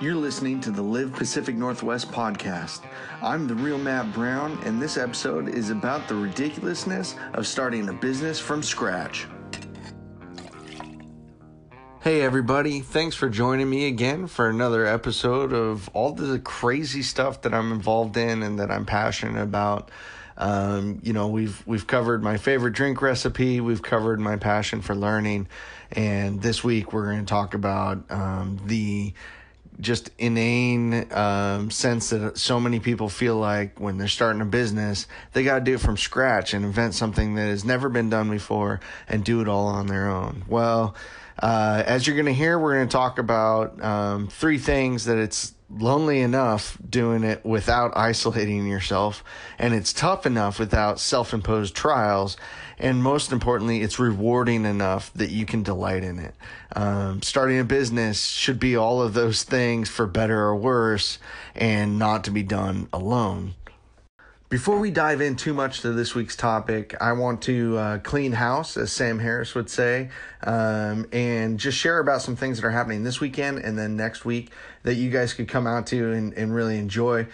You're listening to the Live Pacific Northwest podcast. I'm the real Matt Brown, and this episode is about the ridiculousness of starting a business from scratch. Hey, everybody, thanks for joining me again for another episode of all the crazy stuff that I'm involved in and that I'm passionate about. Um, you know, we've we've covered my favorite drink recipe, we've covered my passion for learning, and this week we're going to talk about um, the just inane um, sense that so many people feel like when they're starting a business, they got to do it from scratch and invent something that has never been done before and do it all on their own. Well, uh, as you're going to hear, we're going to talk about um, three things that it's lonely enough doing it without isolating yourself, and it's tough enough without self imposed trials, and most importantly, it's rewarding enough that you can delight in it. Um, starting a business should be all of those things for better or worse, and not to be done alone. Before we dive in too much to this week's topic, I want to uh, clean house, as Sam Harris would say, um, and just share about some things that are happening this weekend and then next week that you guys could come out to and, and really enjoy.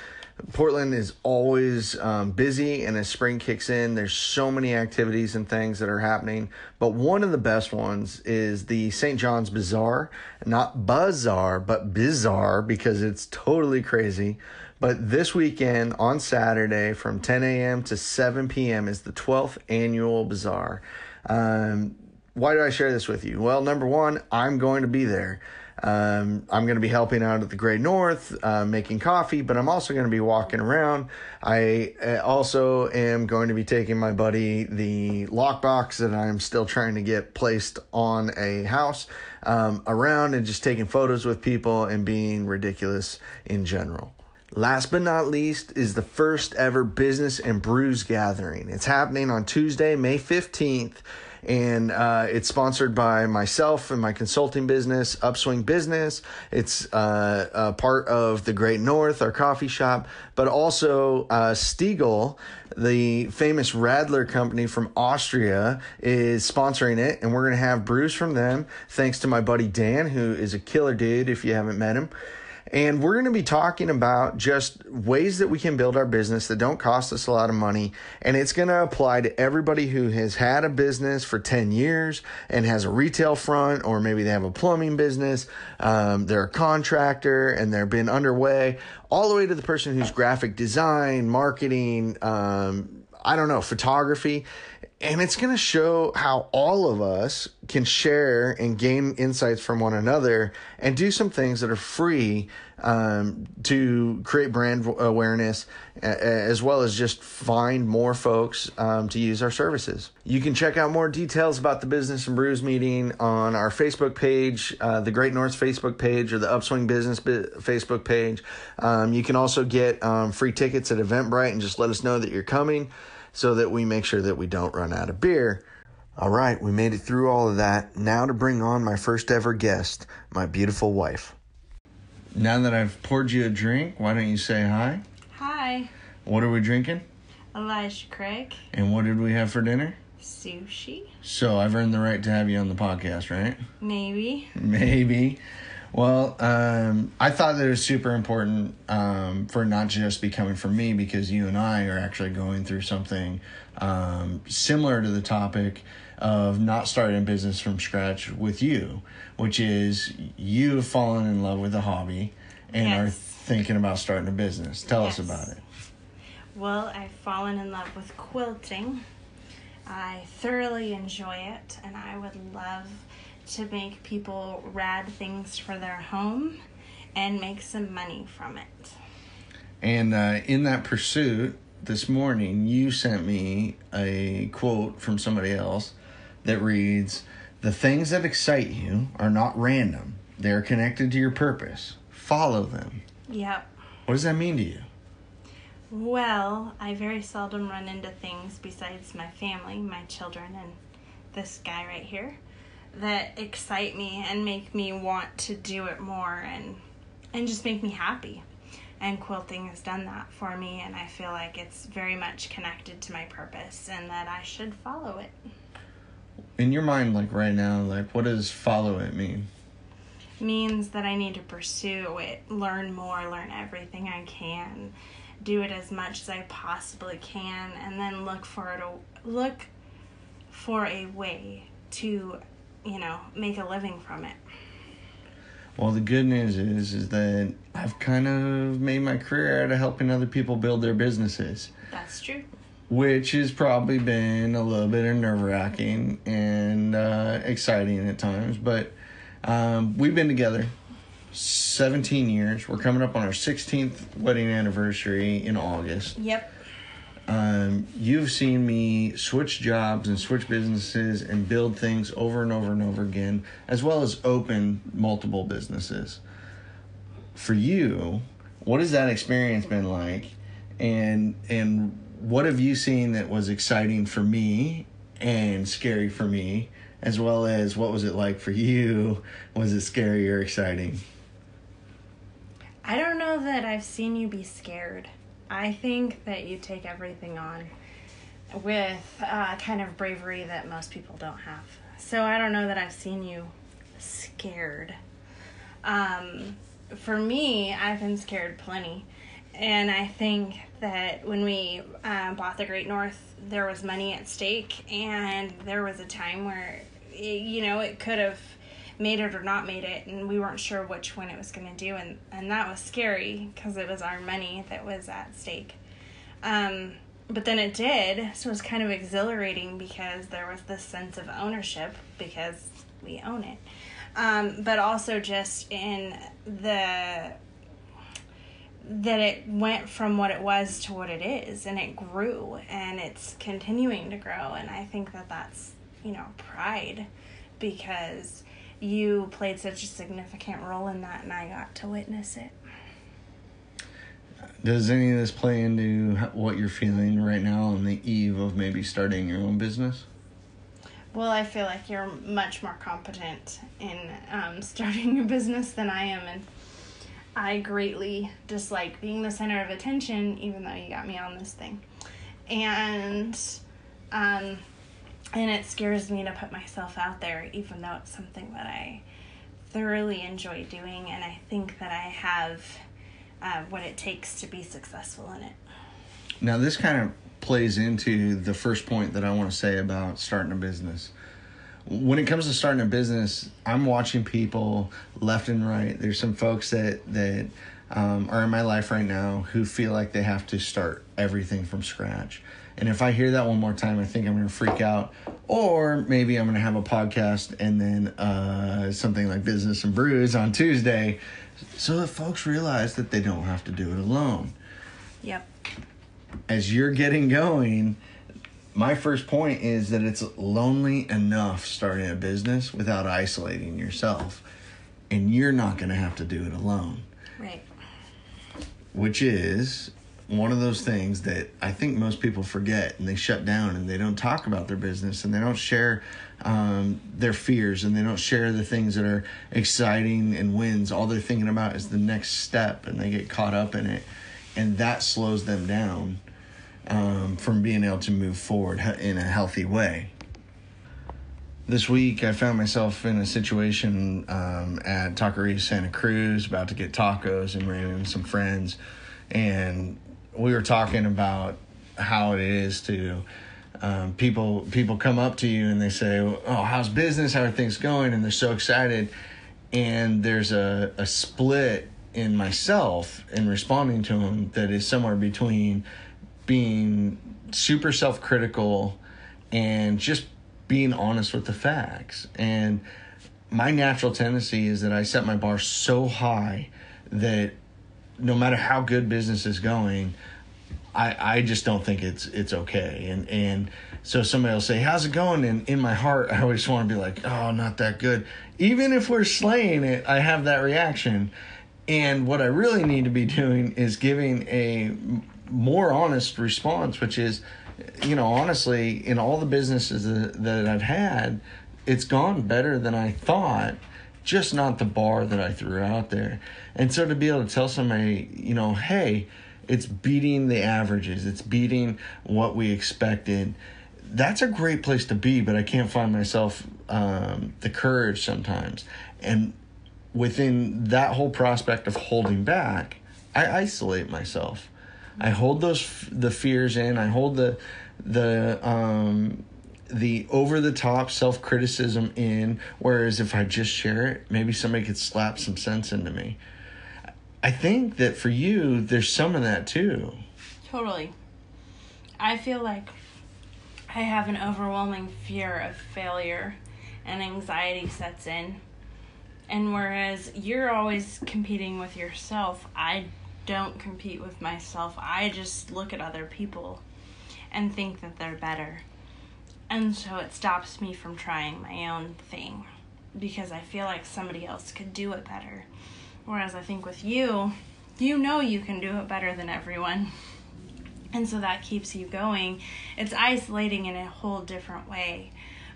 Portland is always um, busy, and as spring kicks in, there's so many activities and things that are happening. But one of the best ones is the St. John's Bazaar, not Bazaar, but Bizarre, because it's totally crazy. But this weekend on Saturday from 10 a.m. to 7 p.m. is the 12th annual bazaar. Um, why do I share this with you? Well, number one, I'm going to be there. Um, I'm going to be helping out at the Great North, uh, making coffee, but I'm also going to be walking around. I uh, also am going to be taking my buddy the lockbox that I'm still trying to get placed on a house um, around and just taking photos with people and being ridiculous in general. Last but not least is the first ever business and brews gathering. It's happening on Tuesday, May 15th, and uh, it's sponsored by myself and my consulting business, Upswing Business. It's uh, a part of the Great North, our coffee shop, but also uh, Stiegl, the famous Radler company from Austria, is sponsoring it, and we're going to have brews from them, thanks to my buddy Dan, who is a killer dude if you haven't met him. And we're going to be talking about just ways that we can build our business that don't cost us a lot of money. And it's going to apply to everybody who has had a business for 10 years and has a retail front, or maybe they have a plumbing business, um, they're a contractor and they've been underway, all the way to the person who's graphic design, marketing, um, I don't know, photography and it's going to show how all of us can share and gain insights from one another and do some things that are free um, to create brand awareness as well as just find more folks um, to use our services. You can check out more details about the Business and Brews meeting on our Facebook page, uh, the Great North Facebook page, or the Upswing Business Facebook page. Um, you can also get um, free tickets at Eventbrite and just let us know that you're coming so that we make sure that we don't run out of beer. All right, we made it through all of that. Now to bring on my first ever guest, my beautiful wife. Now that I've poured you a drink, why don't you say hi? Hi. What are we drinking? Elijah Craig. And what did we have for dinner? Sushi. So I've earned the right to have you on the podcast, right? Maybe. Maybe. Well, um, I thought that it was super important um, for not just be coming from me because you and I are actually going through something um, similar to the topic of not starting a business from scratch with you, which is you have fallen in love with a hobby and yes. are thinking about starting a business. Tell yes. us about it. Well, I've fallen in love with quilting. I thoroughly enjoy it, and I would love to make people rad things for their home and make some money from it. And uh, in that pursuit, this morning you sent me a quote from somebody else that reads The things that excite you are not random, they are connected to your purpose. Follow them. Yep. What does that mean to you? Well, I very seldom run into things besides my family, my children, and this guy right here that excite me and make me want to do it more and and just make me happy. And quilting has done that for me and I feel like it's very much connected to my purpose and that I should follow it. In your mind like right now, like what does follow it mean? means that I need to pursue it, learn more, learn everything I can, do it as much as I possibly can, and then look for it. Look for a way to, you know, make a living from it. Well, the good news is is that I've kind of made my career out of helping other people build their businesses. That's true. Which has probably been a little bit of nerve wracking and uh, exciting at times, but um, we've been together 17 years. We're coming up on our 16th wedding anniversary in August. Yep. Um, you've seen me switch jobs and switch businesses and build things over and over and over again, as well as open multiple businesses. For you, what has that experience been like? And and what have you seen that was exciting for me and scary for me, as well as what was it like for you? Was it scary or exciting? I don't know that I've seen you be scared. I think that you take everything on with uh, kind of bravery that most people don't have. So I don't know that I've seen you scared. Um, for me, I've been scared plenty. And I think that when we um, bought the Great North, there was money at stake, and there was a time where, it, you know, it could have made it or not made it and we weren't sure which one it was going to do and and that was scary because it was our money that was at stake. Um, but then it did so it was kind of exhilarating because there was this sense of ownership because we own it. Um, but also just in the that it went from what it was to what it is and it grew and it's continuing to grow and i think that that's you know pride because you played such a significant role in that, and I got to witness it. Does any of this play into what you're feeling right now on the eve of maybe starting your own business? Well, I feel like you're much more competent in um, starting a business than I am, and I greatly dislike being the center of attention, even though you got me on this thing. And um, and it scares me to put myself out there even though it's something that i thoroughly enjoy doing and i think that i have uh, what it takes to be successful in it. Now this kind of plays into the first point that i want to say about starting a business. When it comes to starting a business i'm watching people left and right. There's some folks that that um, are in my life right now who feel like they have to start everything from scratch and if I hear that one more time, I think I'm going to freak out. Or maybe I'm going to have a podcast and then uh, something like Business and Brews on Tuesday so that folks realize that they don't have to do it alone. Yep. As you're getting going, my first point is that it's lonely enough starting a business without isolating yourself. And you're not going to have to do it alone. Right. Which is one of those things that I think most people forget and they shut down and they don't talk about their business and they don't share um, their fears and they don't share the things that are exciting and wins. All they're thinking about is the next step and they get caught up in it. And that slows them down um, from being able to move forward in a healthy way. This week, I found myself in a situation um, at Taqueria Santa Cruz, about to get tacos, and ran into some friends. And we were talking about how it is to um, people people come up to you and they say, "Oh, how's business? How are things going?" And they're so excited, and there's a a split in myself in responding to them that is somewhere between being super self critical and just being honest with the facts. And my natural tendency is that I set my bar so high that no matter how good business is going, I, I just don't think it's it's okay. And and so somebody will say, "How's it going?" And in my heart, I always want to be like, "Oh, not that good." Even if we're slaying it, I have that reaction. And what I really need to be doing is giving a more honest response, which is, you know, honestly, in all the businesses that, I've had, it's gone better than I thought just not the bar that I threw out there. And so to be able to tell somebody, you know, hey, it's beating the averages, it's beating what we expected. That's a great place to be, but I can't find myself um, the courage sometimes. And within that whole prospect of holding back, I isolate myself. I hold those the fears in. I hold the the um the over the top self criticism in. Whereas if I just share it, maybe somebody could slap some sense into me. I think that for you, there's some of that too. Totally. I feel like I have an overwhelming fear of failure and anxiety sets in. And whereas you're always competing with yourself, I don't compete with myself. I just look at other people and think that they're better. And so it stops me from trying my own thing because I feel like somebody else could do it better. Whereas I think with you, you know you can do it better than everyone. And so that keeps you going. It's isolating in a whole different way.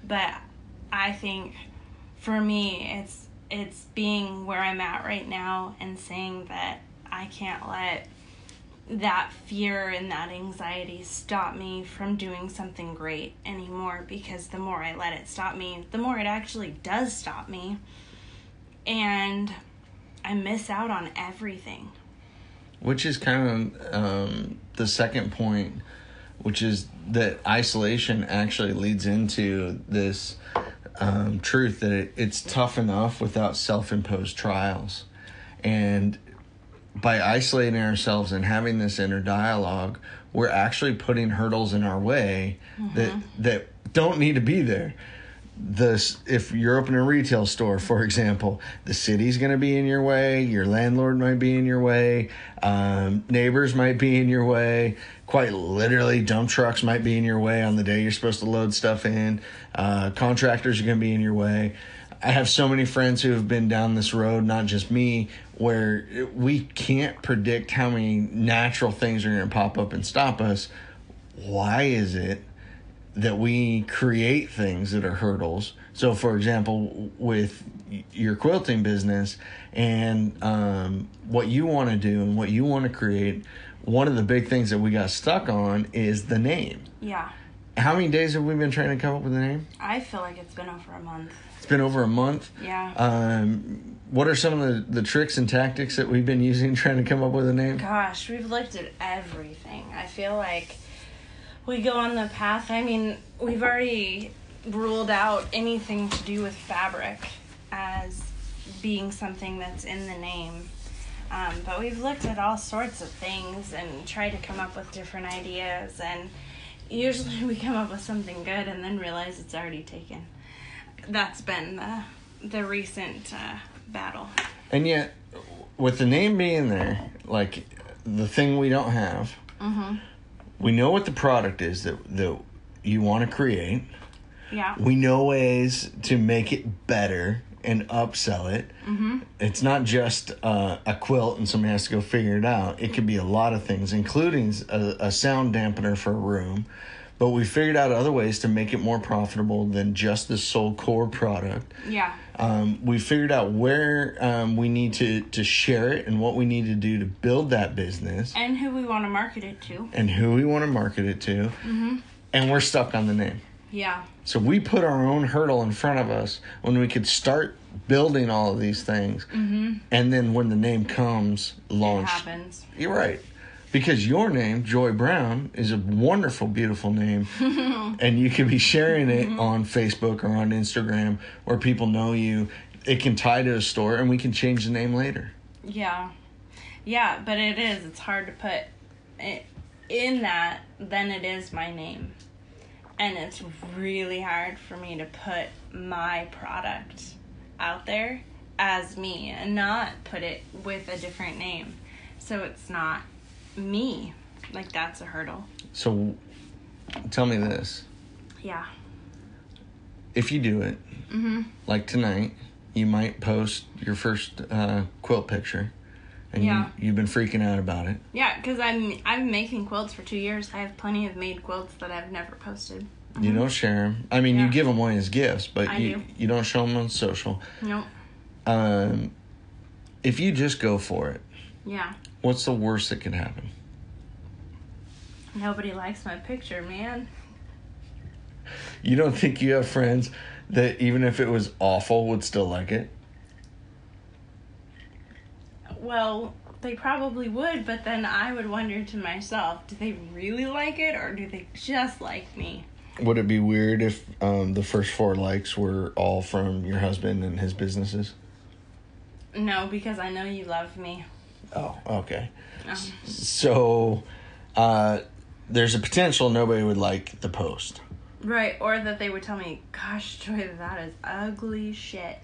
But I think for me it's it's being where I'm at right now and saying that I can't let that fear and that anxiety stop me from doing something great anymore because the more I let it stop me, the more it actually does stop me. And I miss out on everything. Which is kind of um, the second point, which is that isolation actually leads into this um, truth that it, it's tough enough without self imposed trials. And by isolating ourselves and having this inner dialogue, we're actually putting hurdles in our way mm-hmm. that that don't need to be there this if you're opening a retail store for example the city's going to be in your way your landlord might be in your way um, neighbors might be in your way quite literally dump trucks might be in your way on the day you're supposed to load stuff in uh, contractors are going to be in your way i have so many friends who have been down this road not just me where we can't predict how many natural things are going to pop up and stop us why is it that we create things that are hurdles. So, for example, with your quilting business and um, what you want to do and what you want to create, one of the big things that we got stuck on is the name. Yeah. How many days have we been trying to come up with a name? I feel like it's been over a month. It's been over a month. Yeah. Um, what are some of the, the tricks and tactics that we've been using trying to come up with a name? Gosh, we've looked at everything. I feel like we go on the path. I mean, we've already ruled out anything to do with fabric as being something that's in the name. Um, but we've looked at all sorts of things and tried to come up with different ideas. And usually we come up with something good and then realize it's already taken. That's been the, the recent uh, battle. And yet, with the name being there, like the thing we don't have, mm-hmm we know what the product is that that you want to create. Yeah. We know ways to make it better and upsell it. Mm-hmm. It's not just uh, a quilt and somebody has to go figure it out. It could be a lot of things, including a, a sound dampener for a room. But we figured out other ways to make it more profitable than just the sole core product. Yeah. Um, we figured out where um, we need to, to share it and what we need to do to build that business. And who we want to market it to. And who we want to market it to. Mm-hmm. And we're stuck on the name. Yeah. So we put our own hurdle in front of us when we could start building all of these things. Mm-hmm. And then when the name comes, launch. It happens. You're right because your name, Joy Brown, is a wonderful, beautiful name, and you can be sharing it mm-hmm. on Facebook or on Instagram where people know you. It can tie to a store, and we can change the name later. Yeah, yeah, but it is. It's hard to put it in that. Then it is my name, and it's really hard for me to put my product out there as me and not put it with a different name. So it's not me. Like that's a hurdle. So tell me this. Yeah. If you do it, mm-hmm. like tonight, you might post your first uh, quilt picture. And yeah. you, you've been freaking out about it. Yeah, because I'm I'm making quilts for two years. I have plenty of made quilts that I've never posted. Mm-hmm. You don't share them. I mean, yeah. you give them away as gifts, but I you do. you don't show them on social. Nope. Um, if you just go for it. Yeah. What's the worst that can happen? Nobody likes my picture, man. You don't think you have friends that even if it was awful would still like it? Well, they probably would, but then I would wonder to myself, do they really like it or do they just like me? Would it be weird if um, the first four likes were all from your husband and his businesses? No, because I know you love me. Oh, okay. Um, So, uh, there's a potential nobody would like the post. right, or that they would tell me, gosh, Joy, that is ugly shit.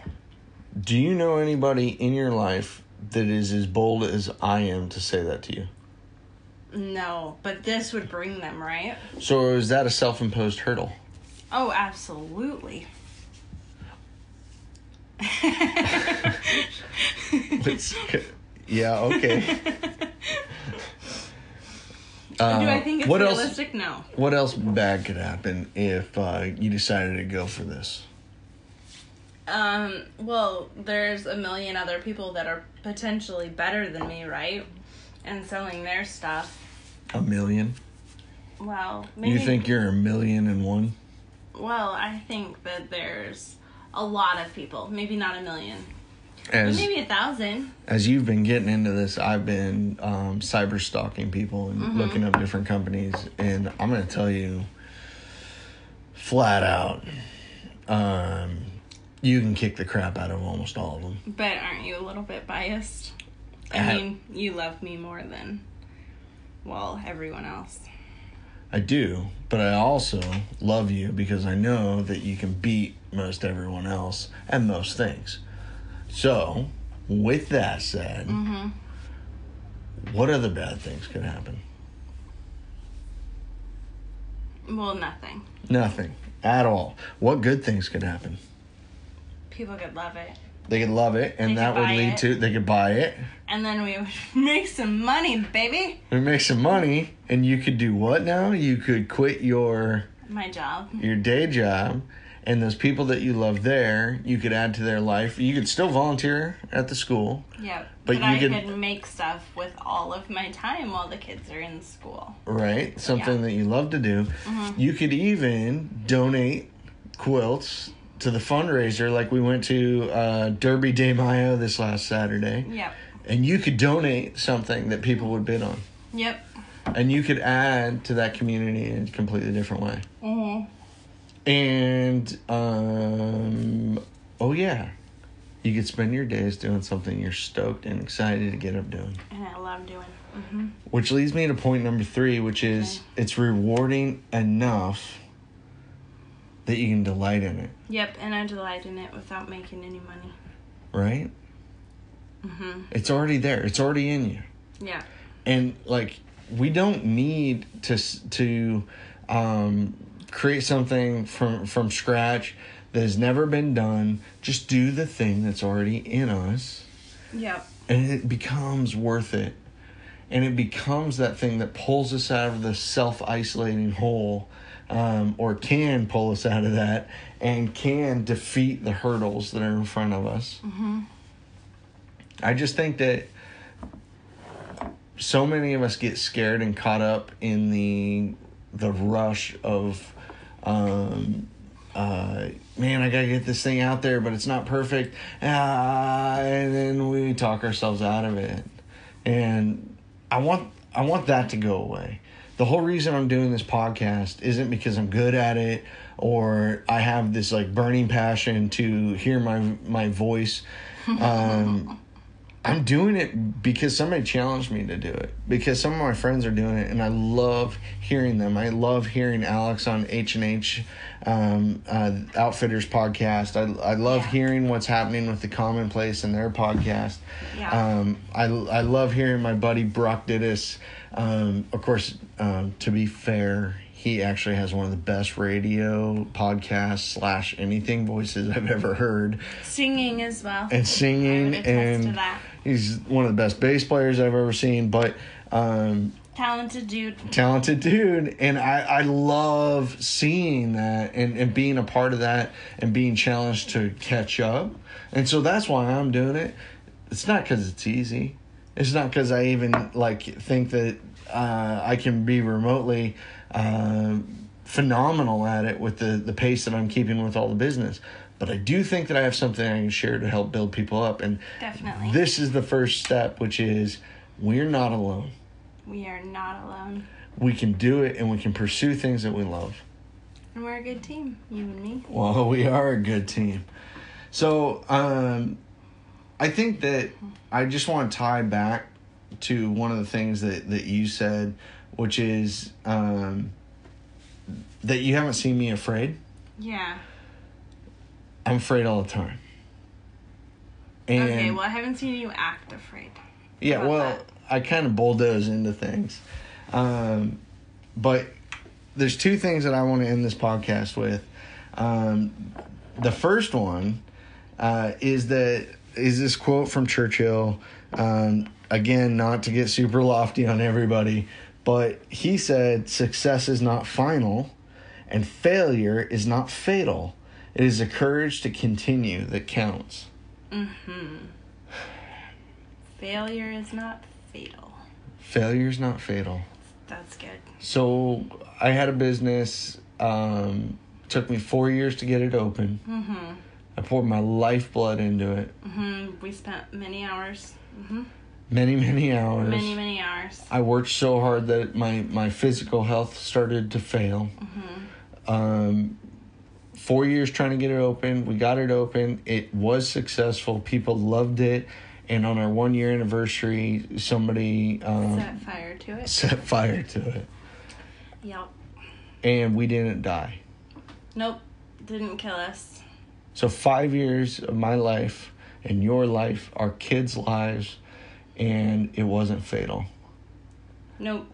Do you know anybody in your life that is as bold as I am to say that to you? No, but this would bring them, right? So, is that a self imposed hurdle? Oh, absolutely. Yeah, okay. Do I Uh, think it's what else? realistic? No. What else bad could happen if uh, you decided to go for this? Um, well, there's a million other people that are potentially better than me, right? And selling their stuff. A million? Well, maybe. You think you're a million and one? Well, I think that there's a lot of people. Maybe not a million. As maybe a thousand. as you've been getting into this, I've been um, cyber stalking people and Mm-hmm. looking up different companies, and I'm gonna tell you, flat out, um, you can kick the crap out of almost all of them. But aren't you a little bit biased? I I- mean, you love me more than, well, everyone else. I do, but I also love you because I know that you can beat most everyone else and most things. So, with that said, Mm-hmm. what other bad things could happen? Well, nothing. Nothing at all. What good things could happen? People could love it. They could love it, and They that could would buy lead it. to they could buy it. And then we would make some money, baby. We make some money, and you could do what now? You could quit your My job. your day job, and those people that you love there, you could add to their life. You could still volunteer at the school, Yep. But But, you I could- could... make stuff with all of my time while the kids are in school. right? Something that you love to do. Mm-hmm. You could even donate quilts to the fundraiser, like we went to uh, Derby de Mayo this last Saturday, Yep. and you could donate something that people would bid on. Yep. and you could add to that community in a completely different way. Mm-hmm. And um, oh yeah, you could spend your days doing something you're stoked and excited to get up doing. And I love doing. Mm-hmm. Which leads me to point number three, which is Okay. it's rewarding enough that you can delight in it, Yep. And I delight in it without making any money. right? Mm-hmm. It's already there. It's already in you. Yeah. and like we don't need to to um, create something from from scratch that has never been done just do the thing that's already in us Yep. and it becomes worth it and it becomes that thing that pulls us out of the self-isolating hole um, or can pull us out of that and can defeat the hurdles that are in front of us. Mm-hmm. I just think that so many of us get scared and caught up in the the rush of um uh man I got to get this thing out there but it's not perfect. Ah, and then we talk ourselves out of it. And I want I want that to go away the whole reason I'm doing this podcast isn't because I'm good at it or I have this like burning passion to hear my my voice. Um I'm doing it because somebody challenged me to do it. Because some of my friends are doing it, and I love hearing them. I love hearing Alex on H and H um, uh, Outfitters podcast. I I love Yeah. hearing what's happening with the Commonplace and their podcast. Yeah. Um, I I love hearing my buddy Brock Dittis. Um, of course, um, to be fair, he actually has one of the best radio podcasts slash anything voices I've ever heard Singing as well. and singing would attest to and that. he's one of the best bass players I've ever seen. But um, Talented dude. talented dude, and I I love seeing that and and being a part of that and being challenged to catch up. And so that's why I'm doing it. It's not because it's easy. It's not because I even like think that uh, I can be remotely uh, phenomenal at it with the the pace that I'm keeping with all the business. but I do think that I have something I can share to help build people up. And Definitely. this is the first step, which is we're not alone. we are not alone. We can do it and we can pursue things that we love. And we're a good team, you and me. Well, we are a good team. So, um, I think that I just want to tie back to one of the things that, that you said, which is um, that you haven't seen me afraid. Yeah. I'm afraid all the time. And okay, well, I haven't seen you act afraid. yeah, well, that? I kind of bulldoze into things. Um, but there's two things that I want to end this podcast with. Um, the first one uh, is that is this quote from Churchill. Um, again, not to get super lofty on everybody, but he said, "Success is not final, and failure is not fatal. It is the courage to continue that counts." Mm-hmm. Failure is not fatal. Failure is not fatal. That's good. So I had a business. Um, took me four years to get it open. Mm-hmm. I poured my lifeblood into it. Mm-hmm. We spent many hours. Mm-hmm. Many, many hours. Many, many hours. I worked so hard that my, my physical health started to fail. Mm-hmm. Um, four years trying to get it open. We got it open. It was successful. People loved it. And on our one year anniversary, somebody um, Set fire to it. set fire to it. Yep. And we didn't die. Nope. Didn't kill us. So five years of my life and your life, our kids' lives, and it wasn't fatal. Nope.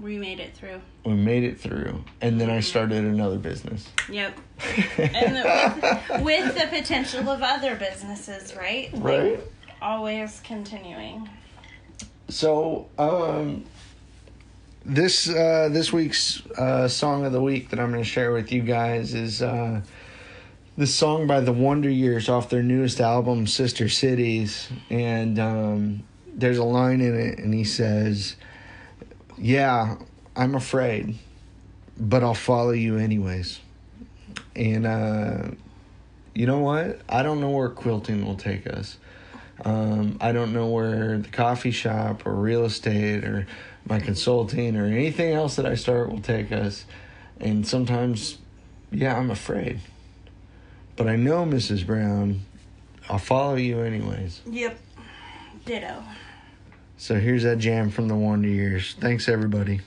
We made it through. We made it through, and then I started another business. Yep. And the, with, with the potential of other businesses, right? Like, right. always continuing. So, um, this uh, this week's uh, song of the week that I'm going to share with you guys is uh, this song by the Wonder Years off their newest album, Sister Cities, and um, there's a line in it, and he says, "Yeah, I'm afraid, but I'll follow you anyways." And uh, you know what? I don't know where quilting will take us. Um, I don't know where the coffee shop or real estate or my consulting or anything else that I start will take us. And sometimes, yeah, I'm afraid. But I know, Mrs. Brown, I'll follow you anyways. Yep. Ditto. So here's that jam from the Wonder Years. Thanks, everybody.